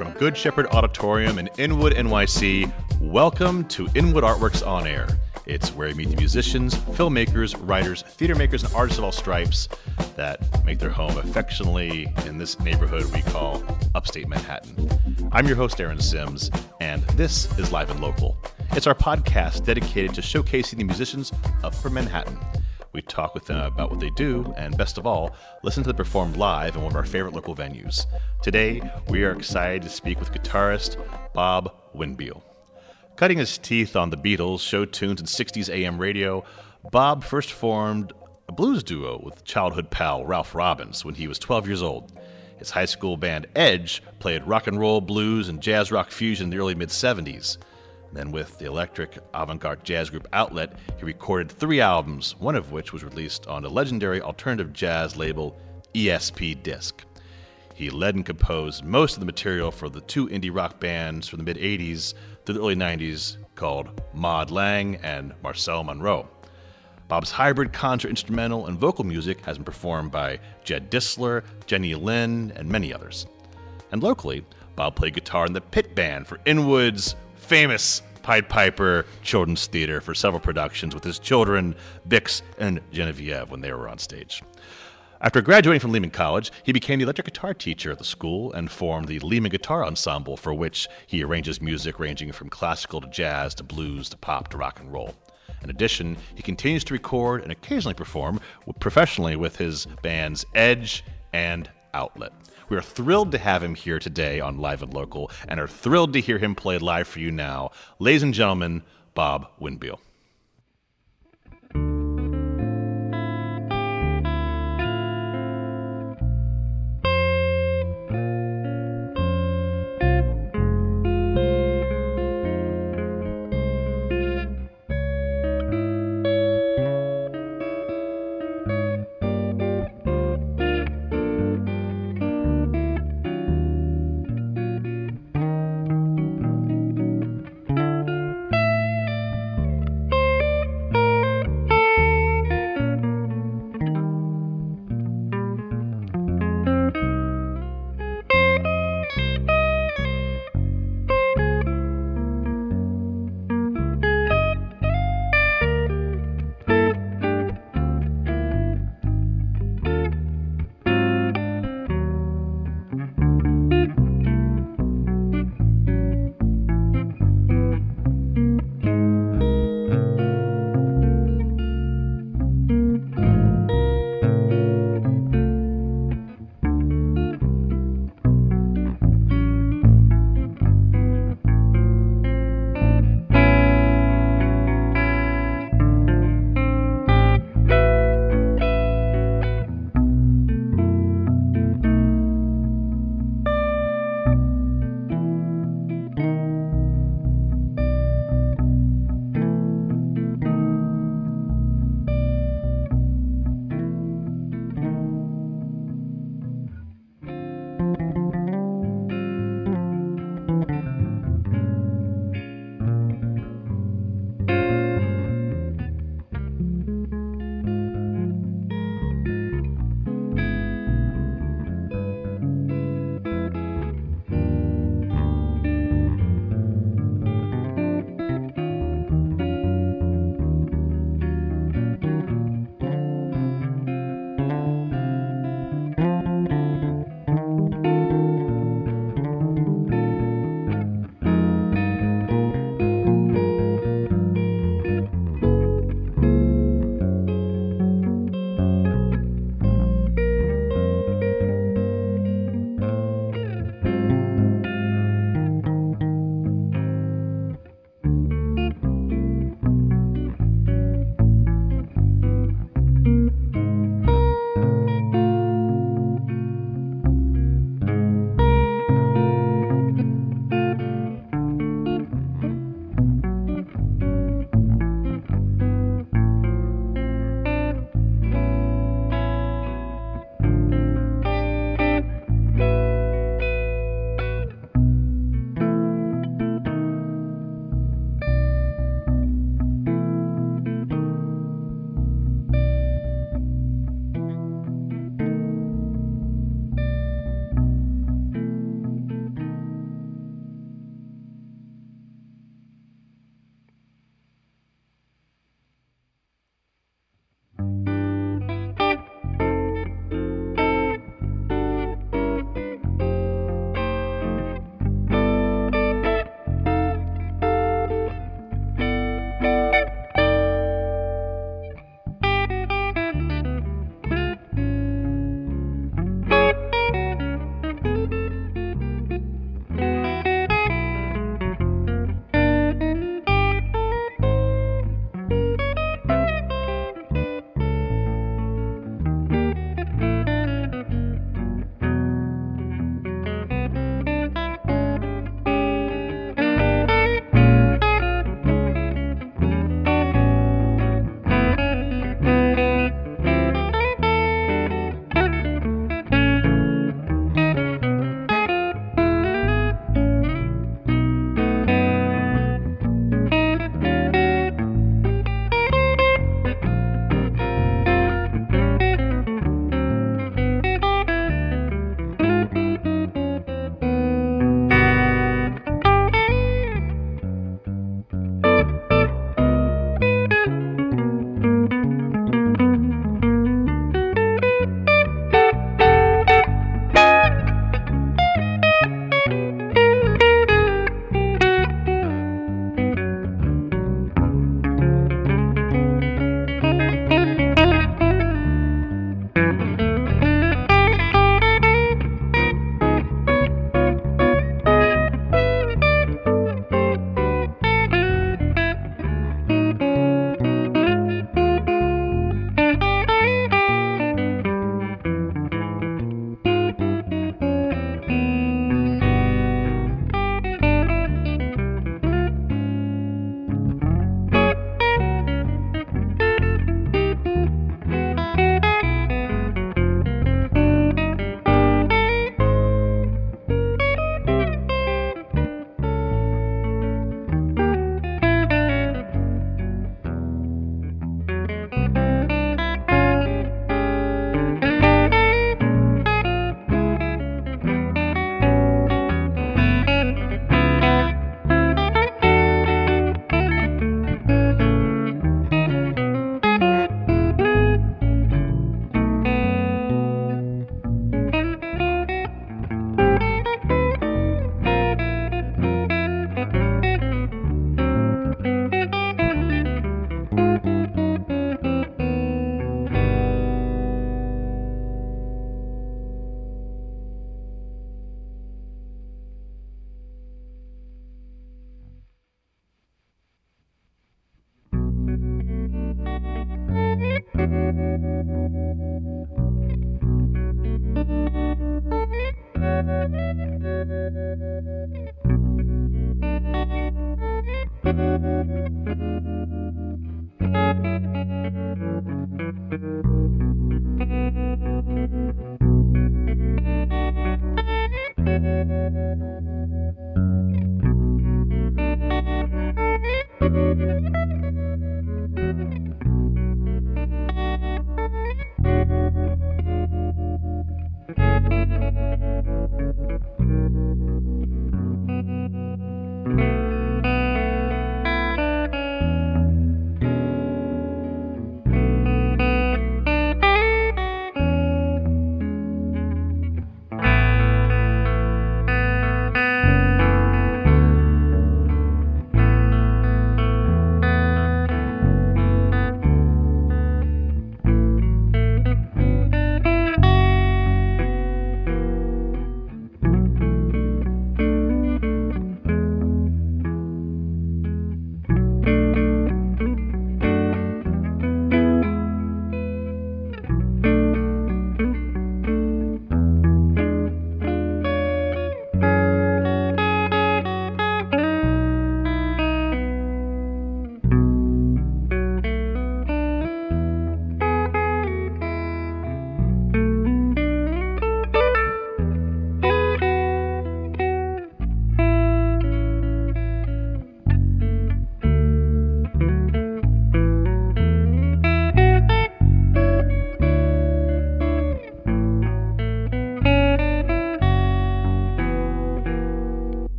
From Good Shepherd Auditorium in Inwood, NYC, welcome to Inwood Artworks On Air. It's where you meet the musicians, filmmakers, writers, theater makers, and artists of all stripes that make their home affectionately in this neighborhood we call upstate Manhattan. I'm your host, Aaron Sims, and this is Live and Local. It's our podcast dedicated to showcasing the musicians of Upper Manhattan. We talk with them about what they do, and best of all, listen to them perform live in one of our favorite local venues. Today, we are excited to speak with guitarist Bob Winbiel. Cutting his teeth on the Beatles, show tunes, and 60s AM radio, Bob first formed a blues duo with childhood pal Ralph Robbins when he was 12 years old. His high school band Edge played rock and roll, blues, and jazz rock fusion in the early mid 70s. Then, with the electric avant garde jazz group Outlet, he recorded three albums, one of which was released on the legendary alternative jazz label ESP Disc. He led and composed most of the material for the two indie rock bands from the mid 80s through the early 90s called Mudd Lang and Marcel Monroe. Bob's hybrid contra instrumental and vocal music has been performed by Jed Distler, Jenny Lin, and many others. And locally, Bob played guitar in the pit band for Inwood's famous Pied Piper Children's Theater for several productions with his children, Bix and Genevieve, when they were on stage. After graduating from Lehman College, he became the electric guitar teacher at the school and formed the Lehman Guitar Ensemble, for which he arranges music ranging from classical to jazz to blues to pop to rock and roll. In addition, he continues to record and occasionally perform professionally with his bands Edge and Outlet. We are thrilled to have him here today on Live and Local and are thrilled to hear him play live for you now. Ladies and gentlemen, Bob Winbiel. Well,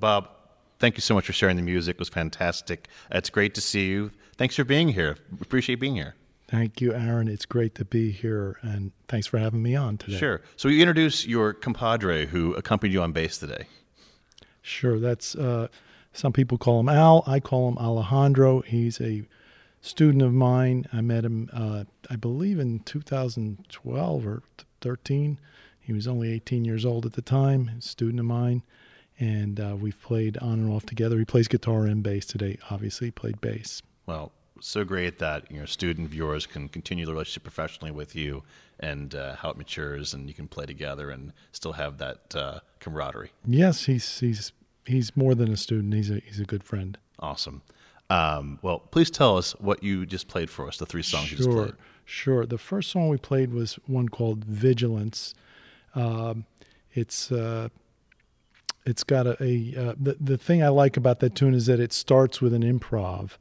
Bob, thank you so much for sharing the music. It was fantastic. It's great to see you. Thanks for being here. Appreciate being here. Thank you, Aaron. It's great to be here, and thanks for having me on today. Sure. So you introduce your compadre who accompanied you on bass today. Sure. That's uh, some people call him Al. I call him Alejandro. He's a student of mine. I met him, uh, I believe, in 2012 or 13. He was only 18 years old at the time. A student of mine, and uh, we've played on and off together. He plays guitar and bass today. Obviously, he played bass. Well, so great that you know student viewers can continue the relationship professionally with you and uh, how it matures and you can play together and still have that uh, camaraderie. Yes he's he's he's more than a student. He's a he's a good friend. Awesome. Um, well please tell us what you just played for us the three songs sure, you just played. sure. The first song we played was one called vigilance. Um, it's uh, it's got a, a uh, the, the thing i like about that tune is that it starts with an improv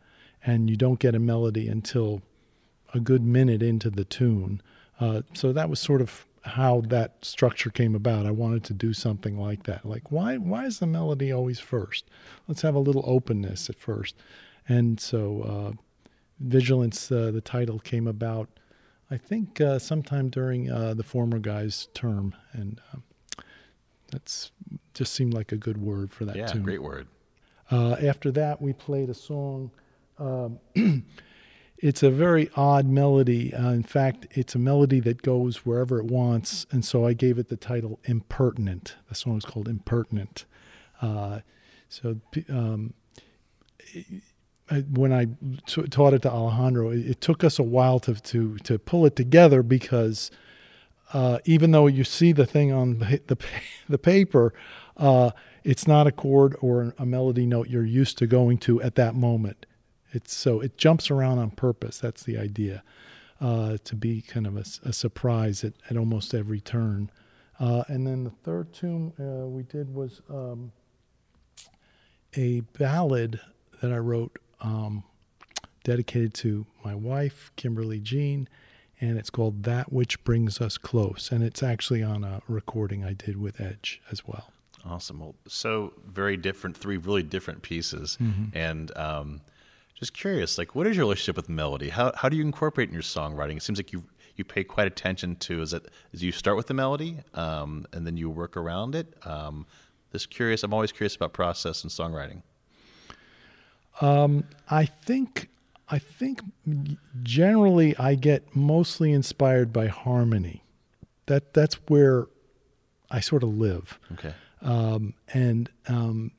and you don't get a melody until a good minute into the tune. Uh, so that was sort of how that structure came about. I wanted to do something like that. Like, why why is the melody always first? Let's have a little openness at first. And so, uh, Vigilance, uh, the title came about, I think, uh, sometime during uh, the former guy's term, and uh, that's just seemed like a good word for that yeah, tune. great word. after that, we played a song um, it's a very odd melody. Uh, in fact, it's a melody that goes wherever it wants, and so I gave it the title "Impertinent." The song is called "Impertinent." Uh, so um, when I t- taught it to Alejandro, it, it, took us a while to to to pull it together because uh, even though you see the thing on the the, the paper, uh, it's not a chord or a melody note you're used to going to at that moment. It's so it jumps around on purpose. That's the idea, uh, to be kind of a, a surprise at, at almost every turn. Uh, and then the third tune uh, we did was um, a ballad that I wrote um, dedicated to my wife, Kimberly Jean, and it's called That Which Brings Us Close. And it's actually on a recording I did with Edge as well. Awesome. Well, so very different, three really different pieces. Mm-hmm. And um, just curious, like, what is your relationship with melody? How, how do you incorporate in your songwriting? It seems like you you pay quite attention to. Is it is you start with the melody um, and then you work around it? Um, just curious. I'm always curious about process and songwriting. Um, I think I think generally I get mostly inspired by harmony. That that's where I sort of live. Okay. Um, and um,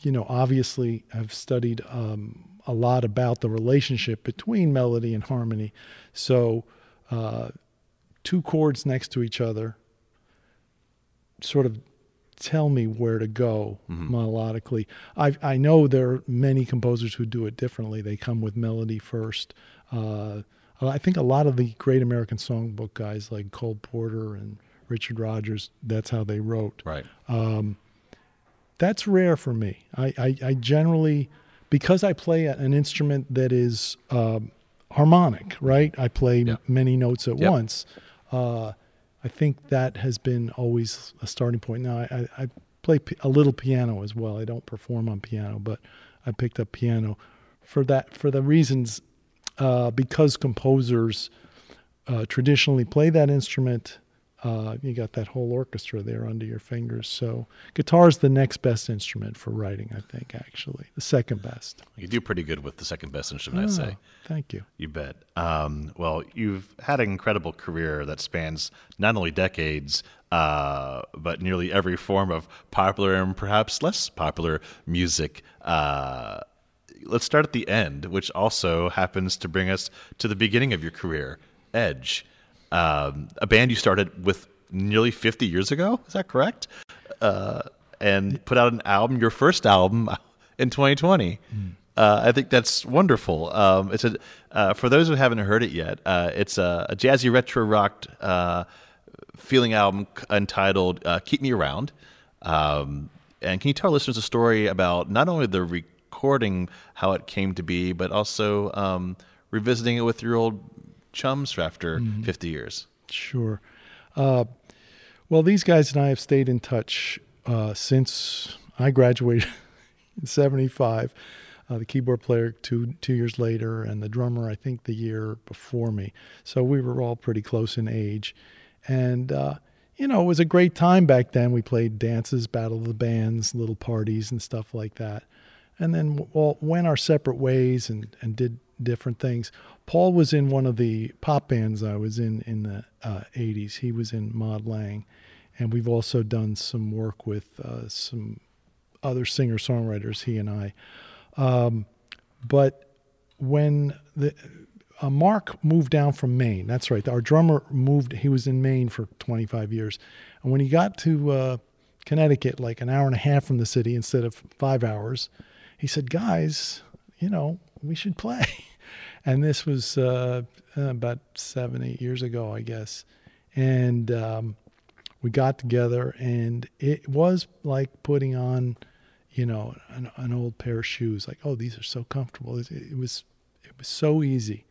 you know, obviously, I've studied um, a lot about the relationship between melody and harmony. So, uh, two chords next to each other sort of tell me where to go mm-hmm. melodically. I I know there are many composers who do it differently. They come with melody first. Uh, I think a lot of the great American songbook guys like Cole Porter and Richard Rodgers, that's how they wrote. Right. Um, that's rare for me. I, I, I, generally, because I play an instrument that is um, harmonic, right? I play yep. many notes at yep. once. Uh, I think that has been always a starting point. Now, I, I, play a little piano as well. I don't perform on piano, but I picked up piano for that for the reasons uh, because composers uh, traditionally play that instrument uh, you got that whole orchestra there under your fingers. So guitar is the next best instrument for writing, I think. Actually, the second best. You do pretty good with the second best instrument, oh, I'd say. Thank you. You bet. Um, well, you've had an incredible career that spans not only decades, uh, but nearly every form of popular and perhaps less popular music. Uh, let's start at the end, which also happens to bring us to the beginning of your career, Edge um, a band you started with nearly 50 years ago. Is that correct? Uh, and put out an album, your first album, in 2020. Mm. Uh, I think that's wonderful. Um, it's a uh, for those who haven't heard it yet. Uh, it's a, a, jazzy retro rock uh, feeling album entitled uh, "Keep Me Around." Um, and can you tell listeners a story about not only the recording, how it came to be, but also um, revisiting it with your old chums after mm-hmm. 50 years? Sure. Uh, well, these guys and I have stayed in touch uh, since I graduated in 75. Uh, the keyboard player two two years later, and the drummer I think the year before me. So we were all pretty close in age, and uh, you know it was a great time back then. We played dances, battle of the bands, little parties, and stuff like that. And then all went our separate ways and and did different things. Paul was in one of the pop bands I was in in the uh, 80s. He was in Mudd Lang. And we've also done some work with uh, some other singer songwriters, he and I. Um, but when the uh, Mark moved down from Maine, that's right. Our drummer moved, he was in Maine for 25 years. And when he got to uh, Connecticut, like an hour and a half from the city instead of five hours, he said, Guys, you know, we should play. and this was uh, about seven, eight years ago, I guess. And um, we got together, and it was like putting on, you know, an, an old pair of shoes. Like, oh, these are so comfortable. It, it, was, it was so easy,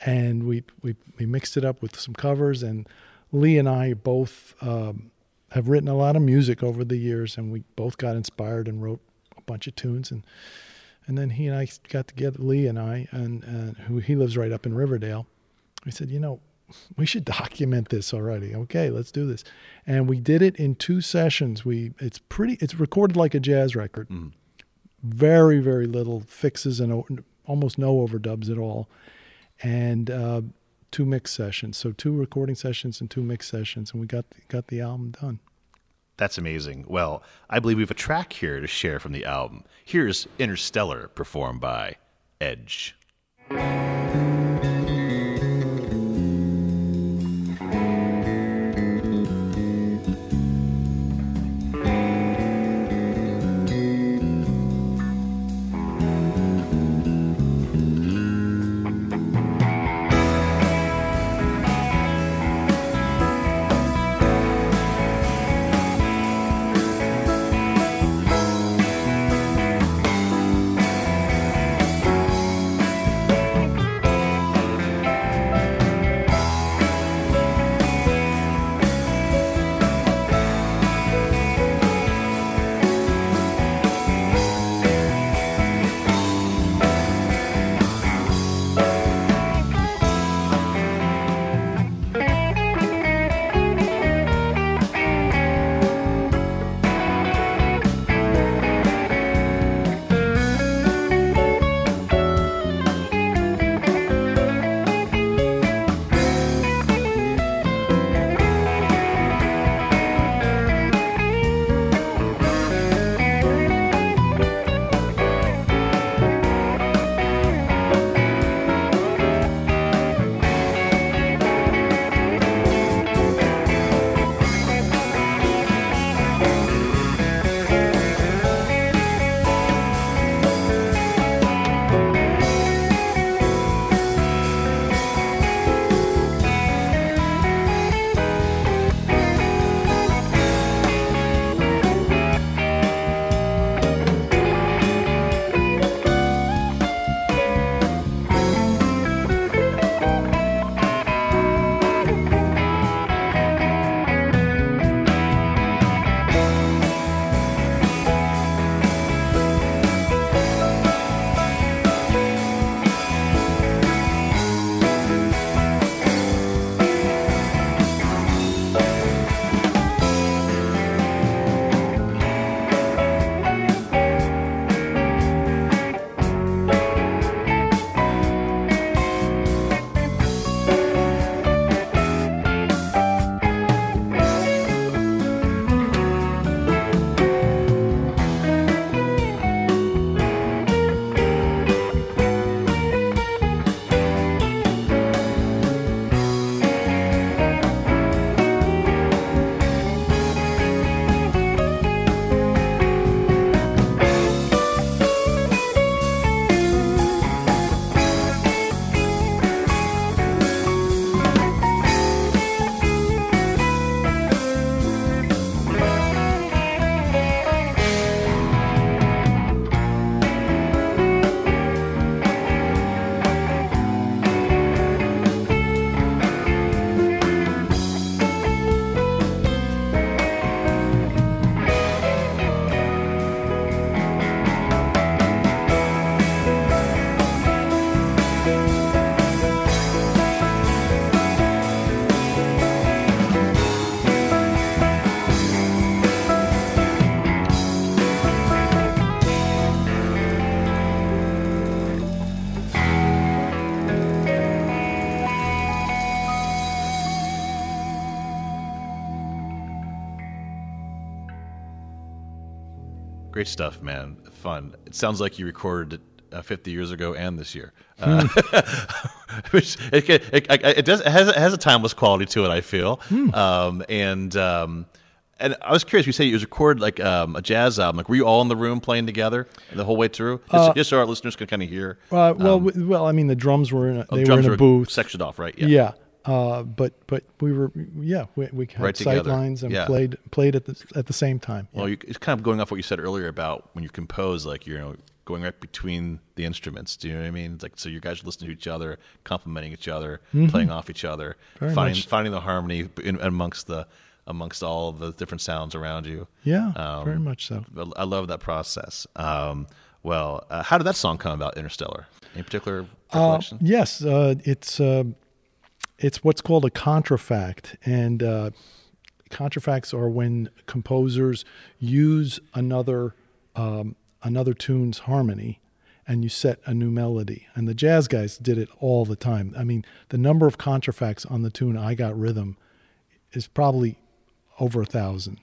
and we we we mixed it up with some covers. And Lee and I both um, have written a lot of music over the years, and we both got inspired and wrote a bunch of tunes and and then he and I got together, Lee and I, and, and who he lives right up in Riverdale. We said, you know, we should document this already. Okay, let's do this. And we did it in two sessions. We it's pretty it's recorded like a jazz record. Mm. Very very little fixes and almost no overdubs at all. And uh, two mix sessions. So two recording sessions and two mix sessions and we got got the album done. That's amazing. Well, I believe we have a track here to share from the album. Here's Interstellar, performed by Edge. Great stuff, man. Fun. It sounds like you recorded it uh, 50 years ago and this year. Uh, which it, it, it, it does it has, it has a timeless quality to it. I feel, um, and um, and I was curious. You say it was recorded like um, a jazz album. Like, were you all in the room playing together the whole way through? Just, just so our listeners can kind of hear. Uh, well, w well, I mean, the drums were in a, Oh, they were in a booth. sectioned off, right? Yeah. Uh, but but we were yeah we, we had Right sight lines and Yeah. played played at the at the same time. Well, you, it's kind of going off what you said earlier about when you compose, like you know, going right between the instruments. Do you know what I mean? It's like so, you guys are listening to each other, complimenting each other, playing off each other, Mm-hmm. Very finding much. finding the harmony in, amongst the amongst all the different sounds around you. Yeah, Um, very much so. I love that process. Um, well, uh, how did that song come about, Interstellar? Any particular Uh, yes, uh, it's uh, it's what's called a contrafact, and uh, contrafacts are when composers use another um, another tune's harmony, and you set a new melody. And the jazz guys did it all the time. I mean, the number of contrafacts on the tune "I Got Rhythm" is probably over a thousand.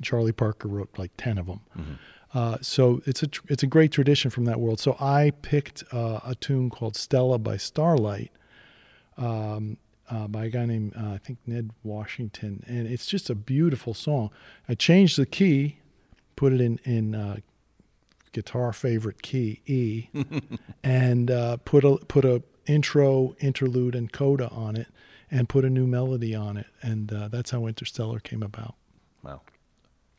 Charlie Parker wrote like ten of them. Uh, so it's a tr- it's a great tradition from that world. So I picked uh, a tune called Stella by Starlight um, uh, by a guy named uh, I think Ned Washington, and it's just a beautiful song. I changed the key, put it in in uh, guitar favorite key E, and uh, put a put a intro, interlude, and coda on it, and put a new melody on it, and uh, that's how Interstellar came about. Wow.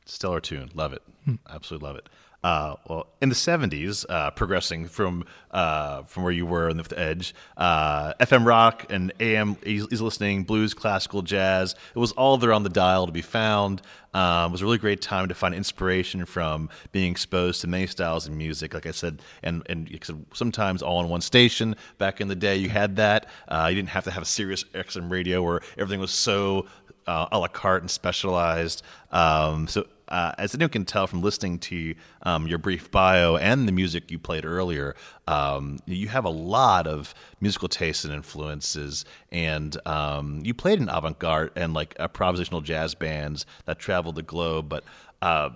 Stellar tune. Love it. Hmm. Absolutely love it. Uh, well, in the 70s, uh, progressing from uh, from where you were on the edge, uh, FM rock and AM easy listening, blues, classical, jazz, it was all there on the dial to be found. Um, it was a really great time to find inspiration from being exposed to many styles of music. Like I said, and and sometimes all on one station. Back in the day, you had that. Uh, you didn't have to have a Sirius XM radio where everything was so uh, a la carte and specialized. Um, so, uh, as anyone can tell from listening to um, your brief bio and the music you played earlier, um, you have a lot of musical tastes and influences. And um, you played in avant garde and like improvisational jazz bands that traveled the globe. But uh,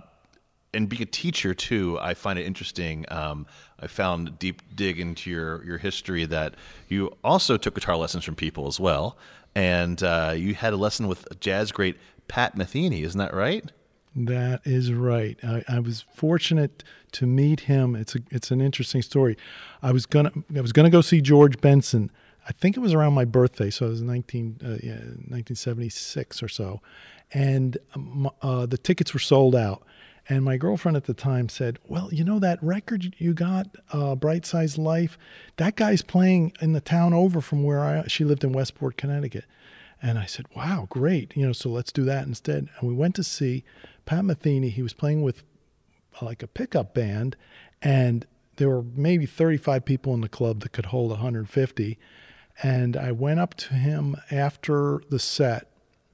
and being a teacher too, I find it interesting. Um, I found deep dig into your your history that you also took guitar lessons from people as well, and uh, you had a lesson with jazz great Pat Metheny, isn't that right? That is right. I, I was fortunate to meet him. It's a, it's an interesting story. I was gonna I was gonna go see George Benson. I think it was around my birthday, so it was 19, uh, yeah, 1976 or so, and um, uh, the tickets were sold out. And my girlfriend at the time said, "Well, you know that record you got, uh, Bright Size Life. That guy's playing in the town over from where I she lived in Westport, Connecticut." And I said, "Wow, great! You know, so let's do that instead." And we went to see Pat Metheny. He was playing with uh, like a pickup band, and there were maybe 35 people in the club that could hold 150. And I went up to him after the set,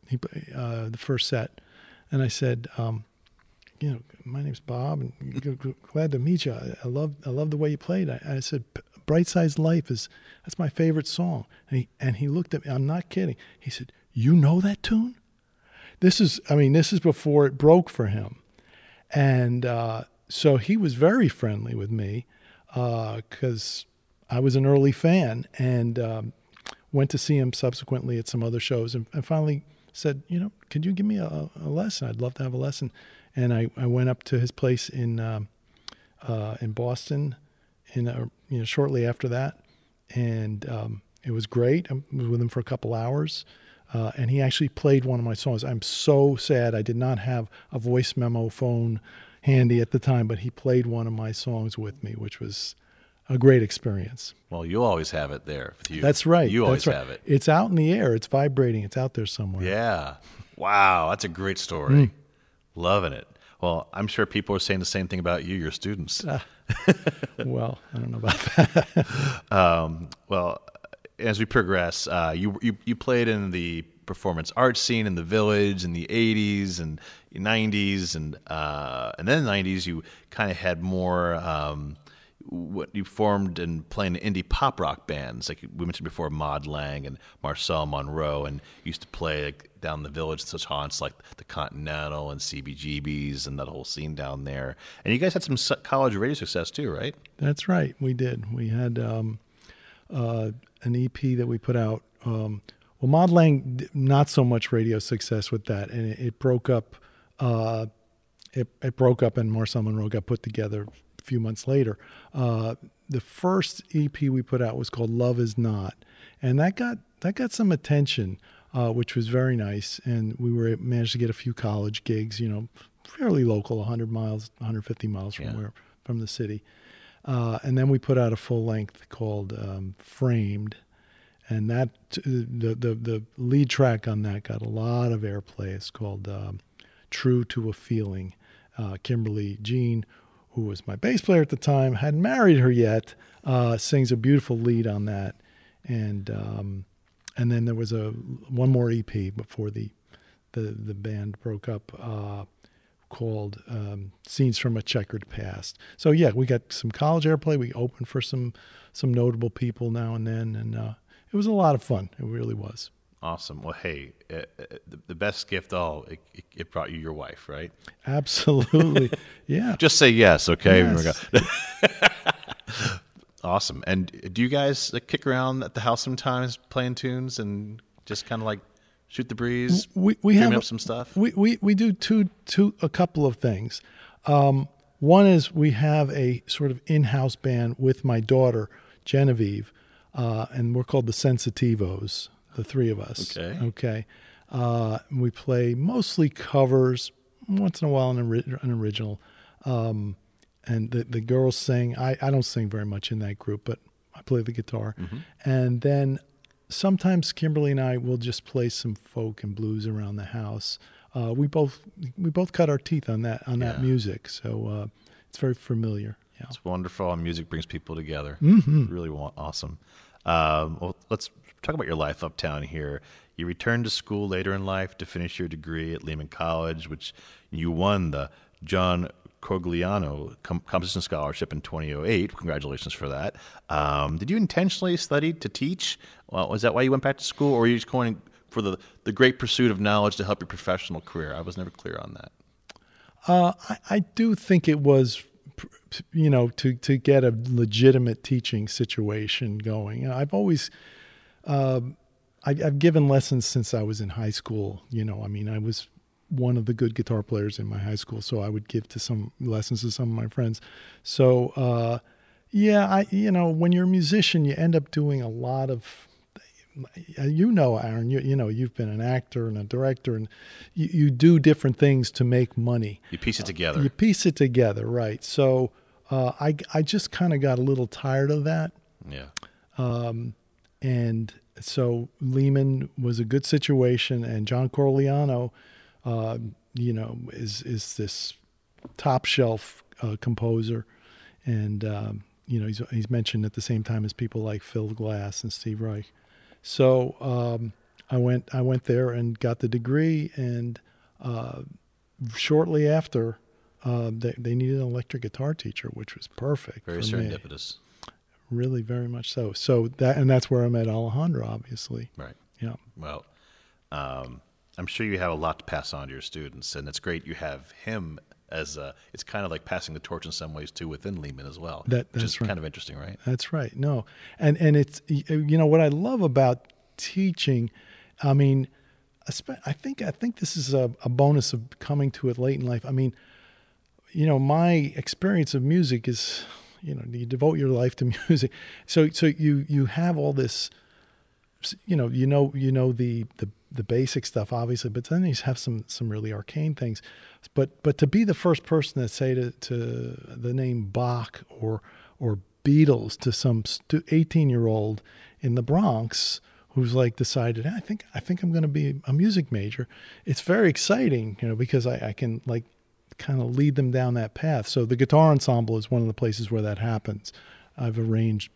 he, uh, the first set, and I said, um, "You know, my name's Bob, and glad to meet you. I, I love, I love the way you played." I, I said, "P- "Bright Size Life is that's my favorite song." And he and he looked at me. I'm not kidding. He said, "You know that tune?" This is, I mean, this is before it broke for him. And uh, so he was very friendly with me because I was an early fan and um, went to see him subsequently at some other shows and, and finally said, you know, could you give me a, a lesson? I'd love to have a lesson. And I, I went up to his place in um, uh, in Boston, in uh, you know shortly after that, and um, it was great. I was with him for a couple hours, uh, and he actually played one of my songs. I'm so sad I did not have a voice memo phone handy at the time, but he played one of my songs with me, which was a great experience. Well, you always have it there with you. That's right. You always right. have it. It's out in the air. It's vibrating. It's out there somewhere. Yeah. Wow, that's a great story. Loving it. Well, I'm sure people are saying the same thing about you, your students. Ah. Well, I don't know about that. Um, well, as we progress, uh, you, you you played in the performance art scene in the village in the 80s and 90s and uh, and then the 90s you kind of had more um, what you formed and playing indie pop rock bands like we mentioned before Mod Lang and Marcel Monroe and used to play like down the village such haunts like the Continental and CBGBs and that whole scene down there. And you guys had some college radio success too right? That's right we did. We had um, uh, an EP that we put out um, well Mod Lang not so much radio success with that and it, it broke up uh, it, it broke up and Marcel Monroe got put together few months later. Uh, the first EP we put out was called Love Is Not, and that got that got some attention, uh, which was very nice. And we were managed to get a few college gigs, you know, fairly local, 100 miles, 150 miles from yeah. where from the city. Uh, and then we put out a full length called um, Framed, and that the, the the lead track on that got a lot of airplay. It's called um, True to a Feeling. Uh, Kimberly Jean who was my bass player at the time, hadn't married her yet, uh, sings a beautiful lead on that, and um, and then there was a one more EP before the the the band broke up. Uh, called um, "Scenes from a Checkered Past." So yeah, we got some college airplay. We opened for some some notable people now and then, and uh, it was a lot of fun. It really was. Awesome. Well, hey, uh, uh, the, the, best gift all it, it, brought you your wife, right? Absolutely. Yeah. Just say yes, okay? Yes. awesome. And do you guys like, kick around at the house sometimes playing tunes and just kind of like shoot the breeze? We we have up some stuff. We we we do two two a couple of things. Um, one is we have a sort of in-house band with my daughter Genevieve, uh, and we're called the Sensitivos the three of us. Okay. Okay. Uh, we play mostly covers, once in a while an, an original. Um, and the, the girls sing. I, I don't sing very much in that group, but I play the guitar. Mm-hmm. And then sometimes Kimberly and I will just play some folk and blues around the house. Uh, we both we both cut our teeth on that on yeah. that music, so uh, it's very familiar. Yeah. It's wonderful. Music brings people together. Mm-hmm. Really awesome. Um, well, let's talk about your life uptown here. You returned to school later in life to finish your degree at Lehman College, which you won the John Corigliano Com- Composition Scholarship in 2008. Congratulations for that. Um, did you intentionally study to teach? Well, was that why you went back to school, or were you just going for the, the great pursuit of knowledge to help your professional career? I was never clear on that. Uh, I, I do think it was you know to to get a legitimate teaching situation going i've always um, I, have given lessons since I was in high school. You know, I mean, I was one of the good guitar players in my high school, so I would give to some lessons to some of my friends. So, uh, yeah, I you know, when you're a musician, you end up doing a lot of. You know, Aaron. You you know, you've been an actor and a director, and you, you do different things to make money. You piece it together. Uh, you piece it together, right? So, uh, I I just kind of got a little tired of that. Yeah. Um, and so Lehman was a good situation, and John Corigliano, uh, you know, is is this top shelf uh, composer, and um, you know he's he's mentioned at the same time as people like Phil Glass and Steve Reich. So um, I went I went there and got the degree, and uh, shortly after. Uh, they, they needed an electric guitar teacher, which was perfect. Very serendipitous. Me really very much so. So that and that's where I met Alejandro, obviously. Right. Yeah. Well, um, I'm sure you have a lot to pass on to your students, and it's great you have him as a, it's kind of like passing the torch in some ways too within Lehman as well. That, which is right. kind of interesting, right? That's right. No, and and it's uh, you know what I love about teaching. I mean, I think I think this is a, a bonus of coming to it late in life. I mean, you know, my experience of music is you know you devote your life to music so so you you have all this you know you know you know the the the basic stuff obviously but then you have some some really arcane things but but to be the first person to say to, to the name Bach or or Beatles to some 18 year old in the Bronx who's like decided I think I think I'm going to be a music major it's very exciting you know because I, I can like kind of lead them down that path. So the guitar ensemble is one of the places where that happens. I've arranged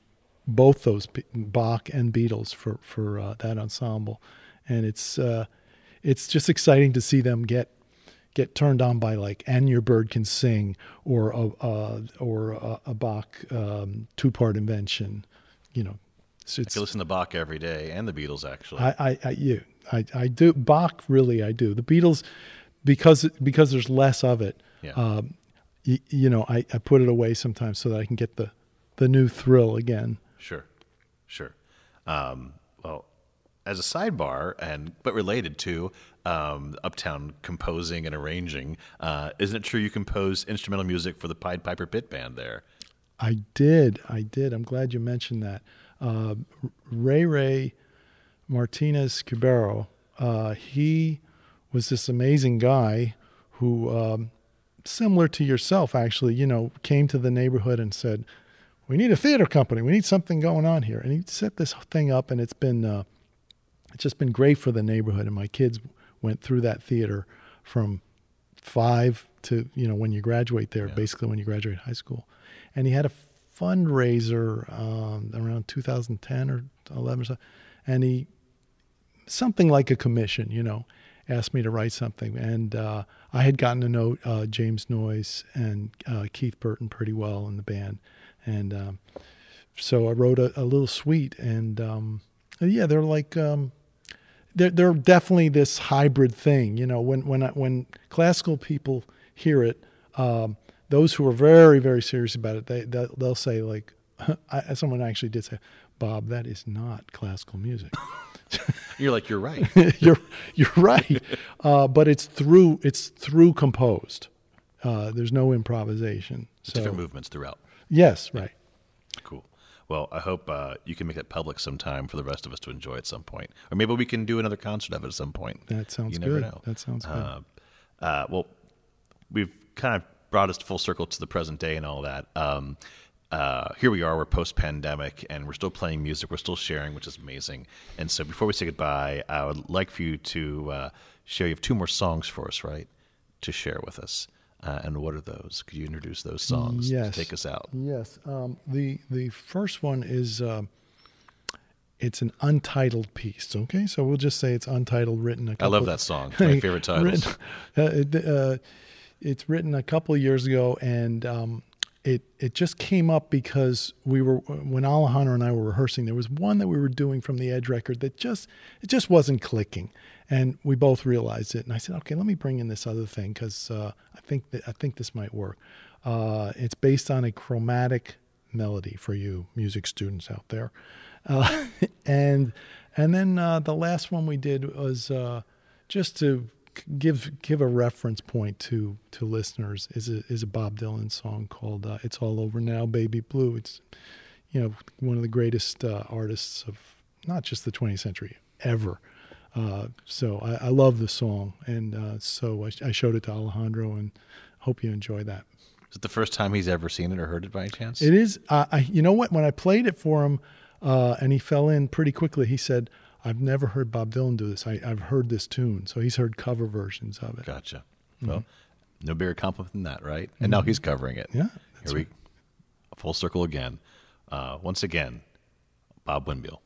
both those Bach and Beatles for for uh, that ensemble, and it's uh, it's just exciting to see them get get turned on by like "And Your Bird Can Sing" or a uh, or a, a Bach um, two part invention. You know, I could listen to Bach every day and the Beatles actually. I, I, I, you, I, I do Bach really. I do the Beatles because because there's less of it. Yeah. Um, y- you know, I, I put it away sometimes so that I can get the the new thrill again. Sure, sure. Um, as a sidebar, and but related to um, Uptown composing and arranging, uh, isn't it true you composed instrumental music for the Pied Piper Pit Band there? I did. I did. I'm glad you mentioned that. Uh, Ray Ray Martinez Cubero, uh, he was this amazing guy who, um, similar to yourself, actually, you know, came to the neighborhood and said, "We need a theater company. We need something going on here." And he set this thing up, and it's been uh, it's just been great for the neighborhood. And my kids went through that theater from five to you know when you graduate there, Yeah. basically when you graduate high school. And he had a fundraiser um, around 2010 or 11 or so, and he something like a commission, you know, asked me to write something. And uh, I had gotten to know uh, James Noyes and uh, Keith Burton pretty well in the band. And um, so I wrote a, a little suite. And um, yeah, they're like, um, they're, they're definitely this hybrid thing. You know, when, when, when classical people hear it, um, those who are very, very serious about it, they, they'll, they'll say, like, I, someone actually did say, Bob, that is not classical music. You're like, you're right. you're you're right, uh, but it's through it's through composed. Uh, there's no improvisation. So Different movements throughout. yes, right. Well, I hope uh, you can make it public sometime for the rest of us to enjoy at some point, or maybe we can do another concert of it at some point. That sounds you never good. know. That sounds good. Uh, uh, well, we've kind of brought us full circle to the present day and all that. Um, uh, here we are, we're post pandemic, and we're still playing music, we're still sharing, which is amazing. And so, before we say goodbye, I would like for you to uh, share. You have two more songs for us, right? To share with us. Uh, and what are those? Could you introduce those songs Yes. to take us out? Yes. Um, the the first one is uh, it's an untitled piece. Okay, so we'll just say it's untitled, written a I couple. I love that song. It's my favorite. Written, uh, it, uh, it's written a couple of years ago, and um, it it just came up because we were when Alejandro and I were rehearsing. There was one that we were doing from the Edge record that just it just wasn't clicking, and we both realized it. And I said, okay, let me bring in this other thing because uh, I think that I think this might work. Uh, it's based on a chromatic melody for you music students out there, uh, and and then uh, the last one we did was uh, just to give give a reference point to to listeners is a is a Bob Dylan song called uh, "It's All Over Now, Baby Blue." It's you know one of the greatest uh, artists of not just the 20th century ever. Uh, so I, I love the song, and uh, so I, I showed it to Alejandro, and hope you enjoy that. Is it the first time he's ever seen it or heard it by any chance? It is. Uh, I, you know what? When I played it for him, uh, and he fell in pretty quickly, he said, "I've never heard Bob Dylan do this. I, I've heard this tune." So he's heard cover versions of it. Gotcha. Well, no bigger compliment than that, right? And now he's covering it. Yeah, Here we full circle again. Uh, once again, Bob Windmill.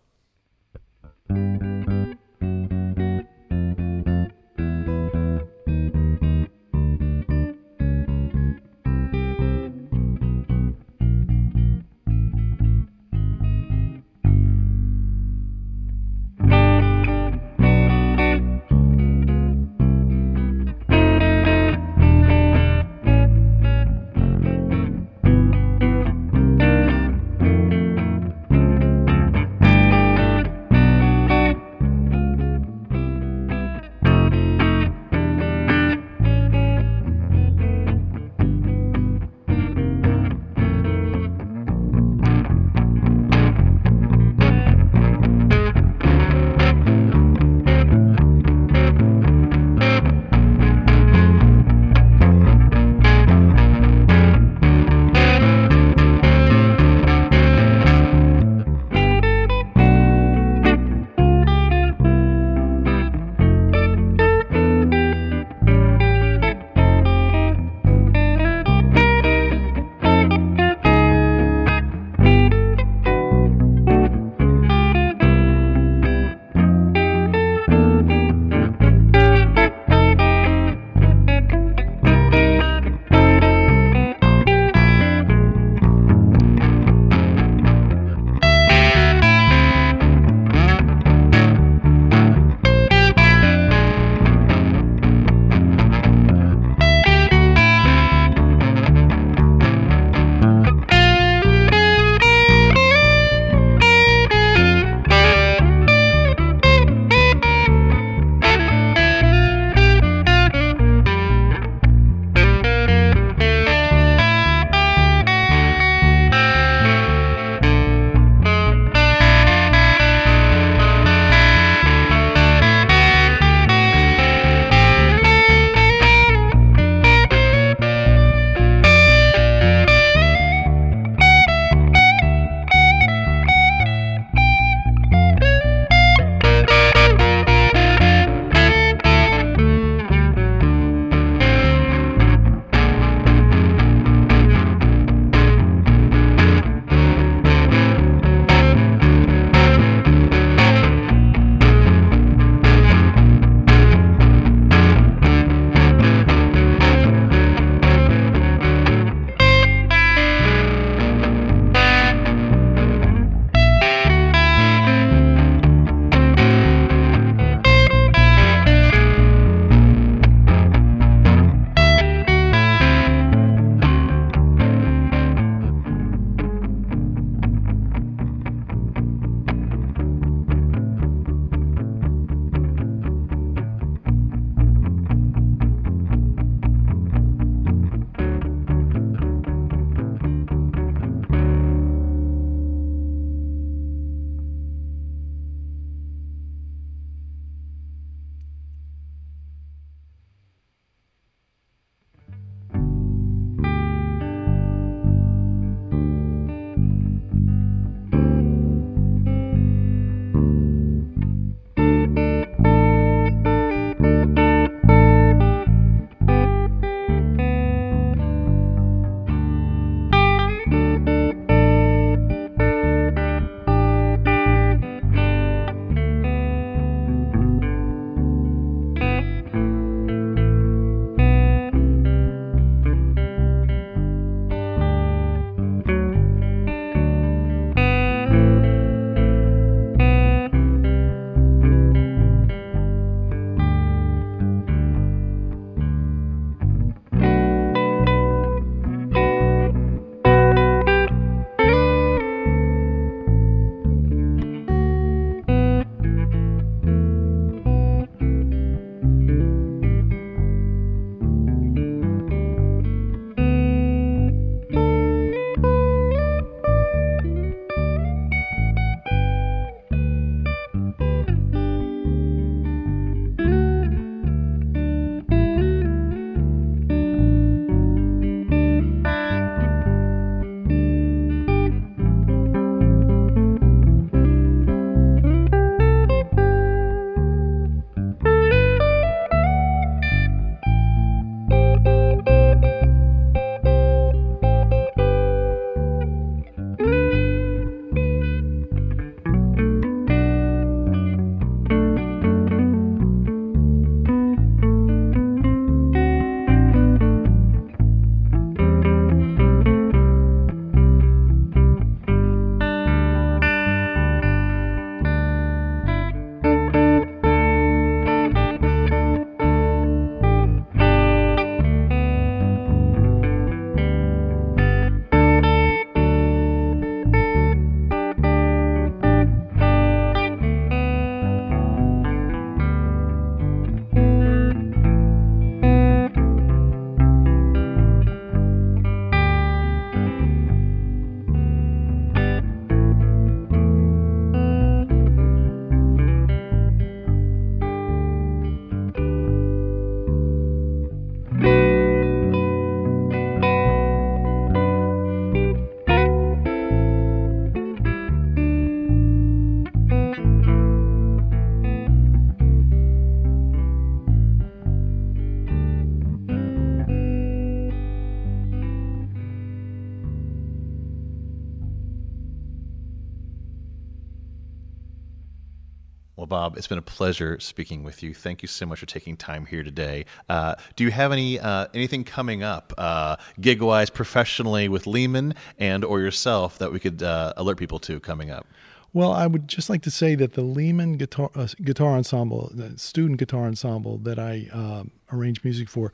Bob, it's been a pleasure speaking with you. Thank you so much for taking time here today. Uh, do you have any uh, anything coming up, uh, gig wise, professionally with Lehman and or yourself that we could uh, alert people to coming up? Well, I would just like to say that the Lehman Guitar uh, Guitar Ensemble, the student guitar ensemble that I um, arrange music for,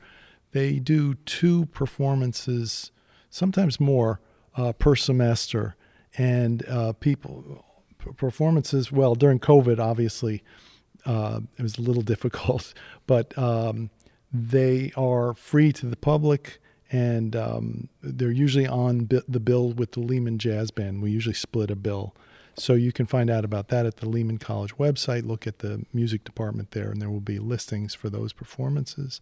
they do two performances, sometimes more, uh, per semester, and people performances. Well, during COVID, obviously, uh, it was a little difficult, but um, they are free to the public and um, they're usually on the bill with the Lehman Jazz Band. We usually split a bill. So you can find out about that at the Lehman College website. Look at the music department there, and there will be listings for those performances.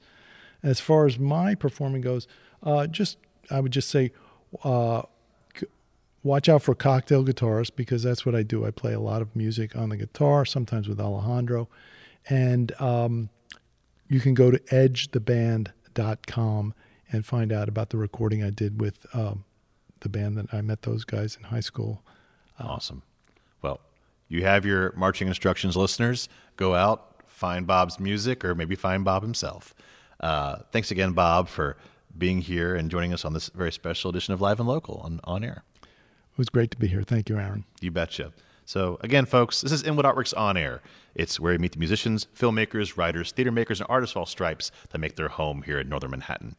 As far as my performing goes, uh, just I would just say uh, watch out for cocktail guitars because that's what I do. I play a lot of music on the guitar, sometimes with Alejandro. And um, you can go to edgetheband.com and find out about the recording I did with um, the band that I met those guys in high school. Uh, awesome. Well, you have your marching instructions, listeners. Go out, find Bob's music, or maybe find Bob himself. Uh, thanks again, Bob, for being here and joining us on this very special edition of Live and Local on, on air. It was great to be here. Thank you, Aaron. You betcha. So, again, folks, this is Inwood Artworks On Air. It's where you meet the musicians, filmmakers, writers, theater makers, and artists of all stripes that make their home here in Northern Manhattan.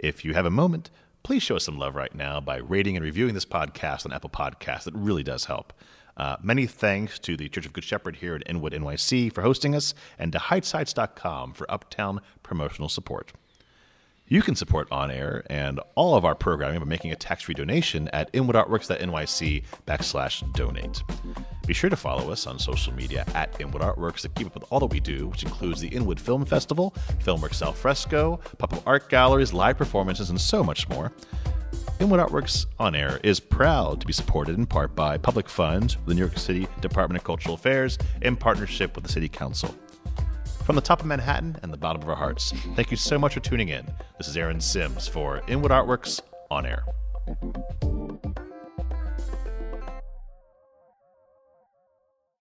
If you have a moment, please show us some love right now by rating and reviewing this podcast on Apple Podcasts. It really does help. Uh, many thanks to the Church of Good Shepherd here at Inwood NYC for hosting us and to HeightsHeights.com for uptown promotional support. You can support On Air and all of our programming by making a tax-free donation at inwoodartworks.nyc backslash donate. Be sure to follow us on social media at Inwood Artworks to keep up with all that we do, which includes the Inwood Film Festival, Filmworks Al Fresco, pop-up art galleries, live performances, and so much more. Inwood Artworks On Air is proud to be supported in part by public funds, the New York City Department of Cultural Affairs, in partnership with the City Council. From the top of Manhattan and the bottom of our hearts, thank you so much for tuning in. This is Aaron Sims for Inwood Artworks On Air.